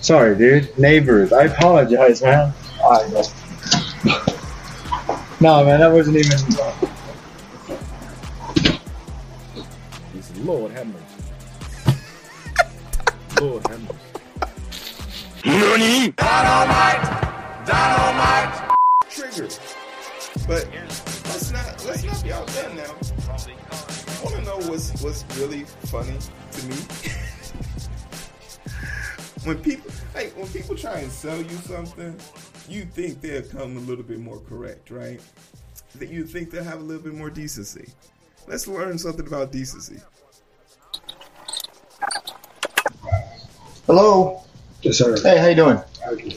Sorry, dude. Neighbors. I apologize, man. I know. no, man, that wasn't even. He said, Lord have mercy. Lord have mercy. trigger. But let's not let's not be outdone now. I want to know what's what's really funny to me. When people like when people try and sell you something, you think they'll come a little bit more correct, right? That you think they'll have a little bit more decency. Let's learn something about decency. Hello. Yes, sir. Hey, how you doing?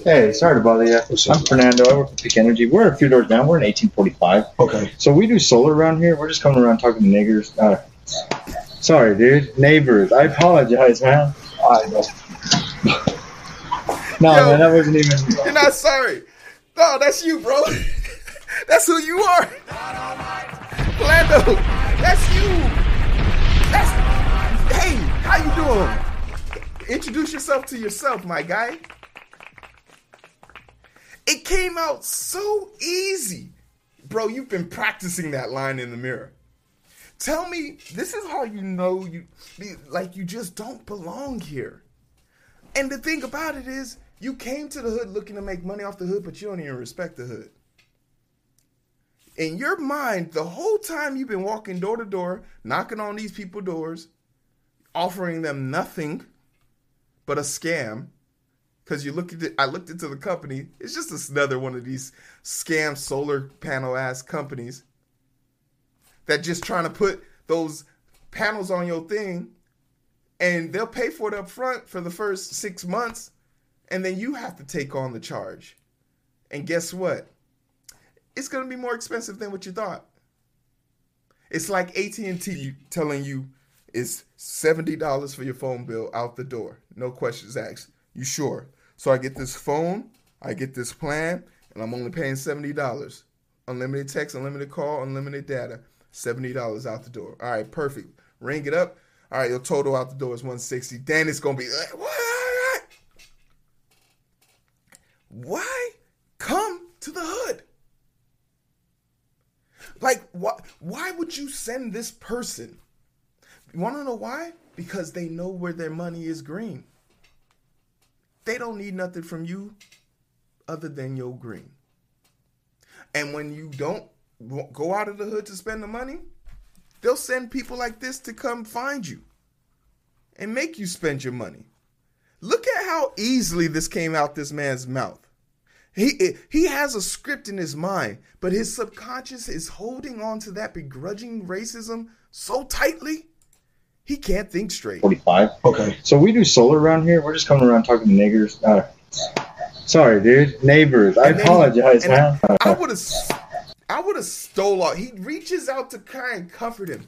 Hey, sorry to bother you. I'm Fernando. I work for Peak Energy. We're a few doors down. We're in 1845. Okay. So we do solar around here. We're just coming around talking to niggers. Uh, sorry, dude. Neighbors. I apologize, man. I know. No, Yo. man, that wasn't even. You're not sorry. No, that's you, bro. that's who you are. Lando, that's you. That's Hey, how you doing? Introduce yourself to yourself, my guy. It came out so easy. Bro, you've been practicing that line in the mirror. Tell me, this is how you know you like you just don't belong here. And the thing about it is, you came to the hood looking to make money off the hood, but you don't even respect the hood. In your mind, the whole time you've been walking door to door, knocking on these people's doors, offering them nothing but a scam. Because you look at it, I looked into the company. It's just another one of these scam solar panel ass companies that just trying to put those panels on your thing and they'll pay for it up front for the first six months and then you have to take on the charge. And guess what? It's going to be more expensive than what you thought. It's like at&t telling you it's $70 for your phone bill out the door. No questions asked. You sure? So i get this phone i get this plan and i'm only paying $70 unlimited text unlimited call unlimited data. $70 out the door. All right perfect. Ring it up all right, your total out the door is 160. Then it's gonna be like, what? Why come to the hood? Like, what? Why would you send this person? You want to know why? Because they know where their money is green. They don't need nothing from you other than your green. And when you don't go out of the hood to spend the money, they'll send people like this to come find you and make you spend your money. Look at how easily this came out this man's mouth. He he has a script in his mind, but his subconscious is holding on to that begrudging racism so tightly, he can't think straight. 45. Okay. So we do solar around here. We're just coming around talking to niggers. Uh, sorry, dude. Neighbors. I And apologize, and man. I would have, I would have stole off. He reaches out to Kai and comfort him.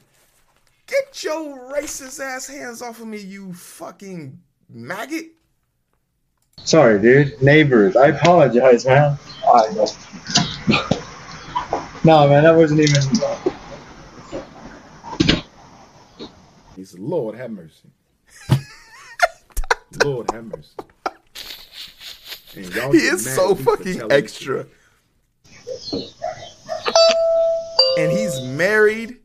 Get your racist ass hands off of me, you fucking maggot! Sorry, dude. Neighbors. I apologize, man. I know. no, man, that wasn't even. Uh, he said, Lord have mercy. Lord have mercy. And y'all He is so at me for fucking extra. the extra. And he's married.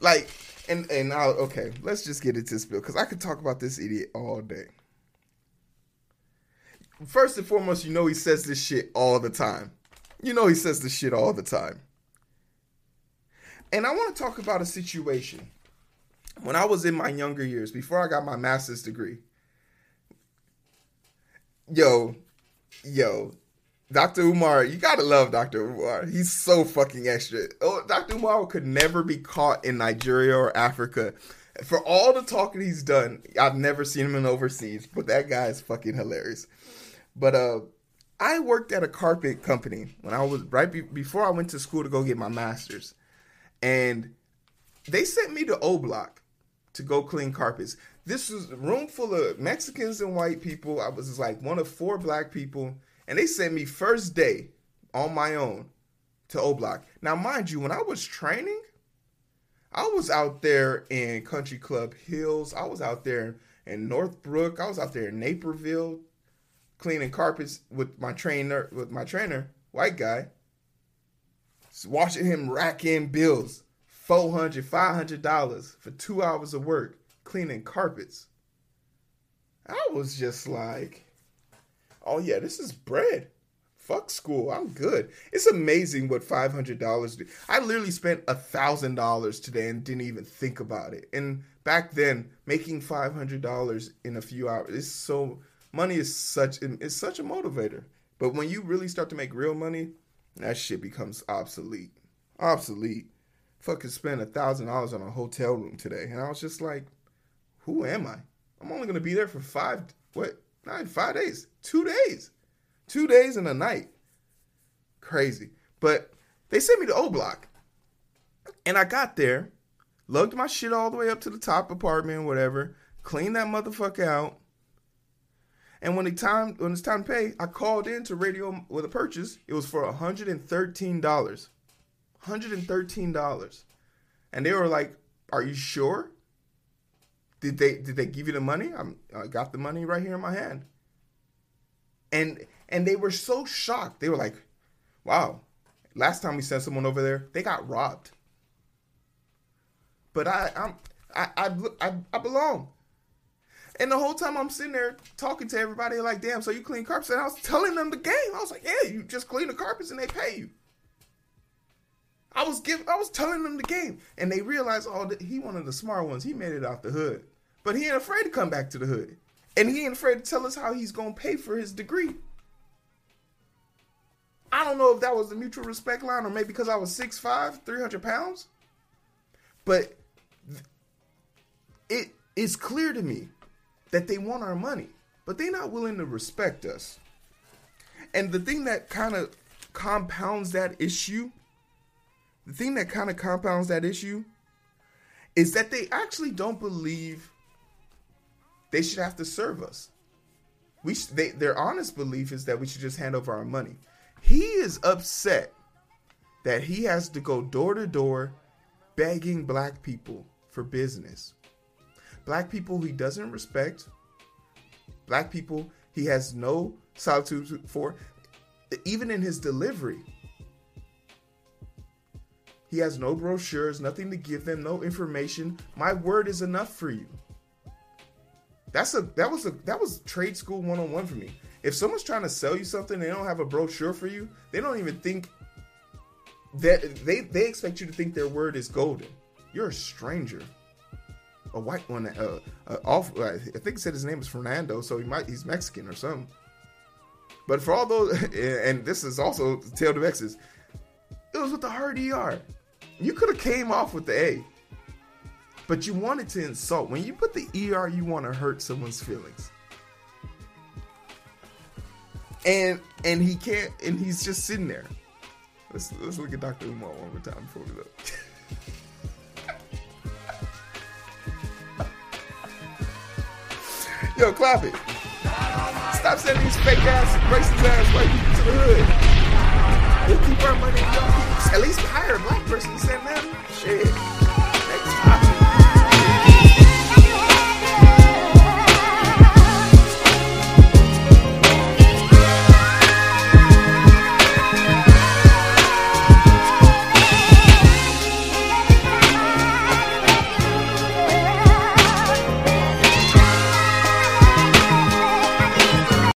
Like, and and I'll okay, let's just get into this bill because I could talk about this idiot all day. First and foremost, you know he says this shit all the time. You know he says this shit all the time. And I want to talk about a situation. When I was in my younger years, before I got my master's degree, yo, yo, Dr. Umar, you gotta love Dr. Umar. He's so fucking extra. Oh, Dr. Umar could never be caught in Nigeria or Africa. For all the talking he's done, I've never seen him in overseas, but that guy is fucking hilarious. But uh, I worked at a carpet company when I was right be- before I went to school to go get my master's, and they sent me to O Block to go clean carpets. This was a room full of Mexicans and white people. I was like one of four black people, and they sent me first day on my own to O Block. Now, mind you, when I was training, I was out there in Country Club Hills. I was out there in Northbrook. I was out there in Naperville. cleaning carpets with my trainer, with my trainer, white guy, watching him rack in bills, $400, $500 for two hours of work cleaning carpets. I was just like, oh yeah, this is bread. Fuck school. I'm good. It's amazing what five hundred dollars do. I literally spent thousand dollars today and didn't even think about it. And back then, making five hundred dollars in a few hours is so money is such it's such a motivator. But when you really start to make real money, that shit becomes obsolete. Obsolete. Fucking spend thousand dollars on a hotel room today, and I was just like, who am I? I'm only gonna be there for five what nine five days, two days. Two days and a night. Crazy. But they sent me to O Block. And I got there, lugged my shit all the way up to the top apartment, whatever, cleaned that motherfucker out. And when the time when it's time to pay, I called in to radio with a purchase. It was for $113. $113. And they were like, Are you sure? Did they did they give you the money? I'm, I got the money right here in my hand. And and they were so shocked. They were like, wow, last time we sent someone over there, they got robbed. But I, I'm, I, I, I, I belong. And the whole time I'm sitting there talking to everybody, like, damn, so you clean carpets? And I was telling them the game. I was like, yeah, you just clean the carpets and they pay you. I was giving, I was telling them the game, and they realized, oh, he one of the smart ones. He made it out the hood, but he ain't afraid to come back to the hood, and he ain't afraid to tell us how he's gonna pay for his degree. I don't know if that was the mutual respect line or maybe because I was 6'5, 300 pounds. But it is clear to me that they want our money, but they're not willing to respect us. And the thing that kind of compounds that issue, the thing that kind of compounds that issue is that they actually don't believe they should have to serve us. We they, their honest belief is that we should just hand over our money. He is upset that he has to go door to door begging black people for business. Black people he doesn't respect, black people he has no solitude for, even in his delivery. He has no brochures, nothing to give them, no information. My word is enough for you. That's a that was a that was trade school 101 for me. If someone's trying to sell you something they don't have a brochure for you, they don't even think that they they expect you to think their word is golden. You're a stranger. A white one, uh, uh, off. I think said his name is Fernando, so he might he's Mexican or something. But for all those, and this is also Tail to X's, it was with the hard ER. You could have came off with the A, but you wanted to insult. When you put the ER, you want to hurt someone's feelings and and he can't, and he's just sitting there. Let's let's look at Dr. Umar one more time before we look. Yo, clap it. Stop sending these fake ass, racist ass white people to the hood. We'll keep our money, y'all. At least hire a black person to send them. Shit.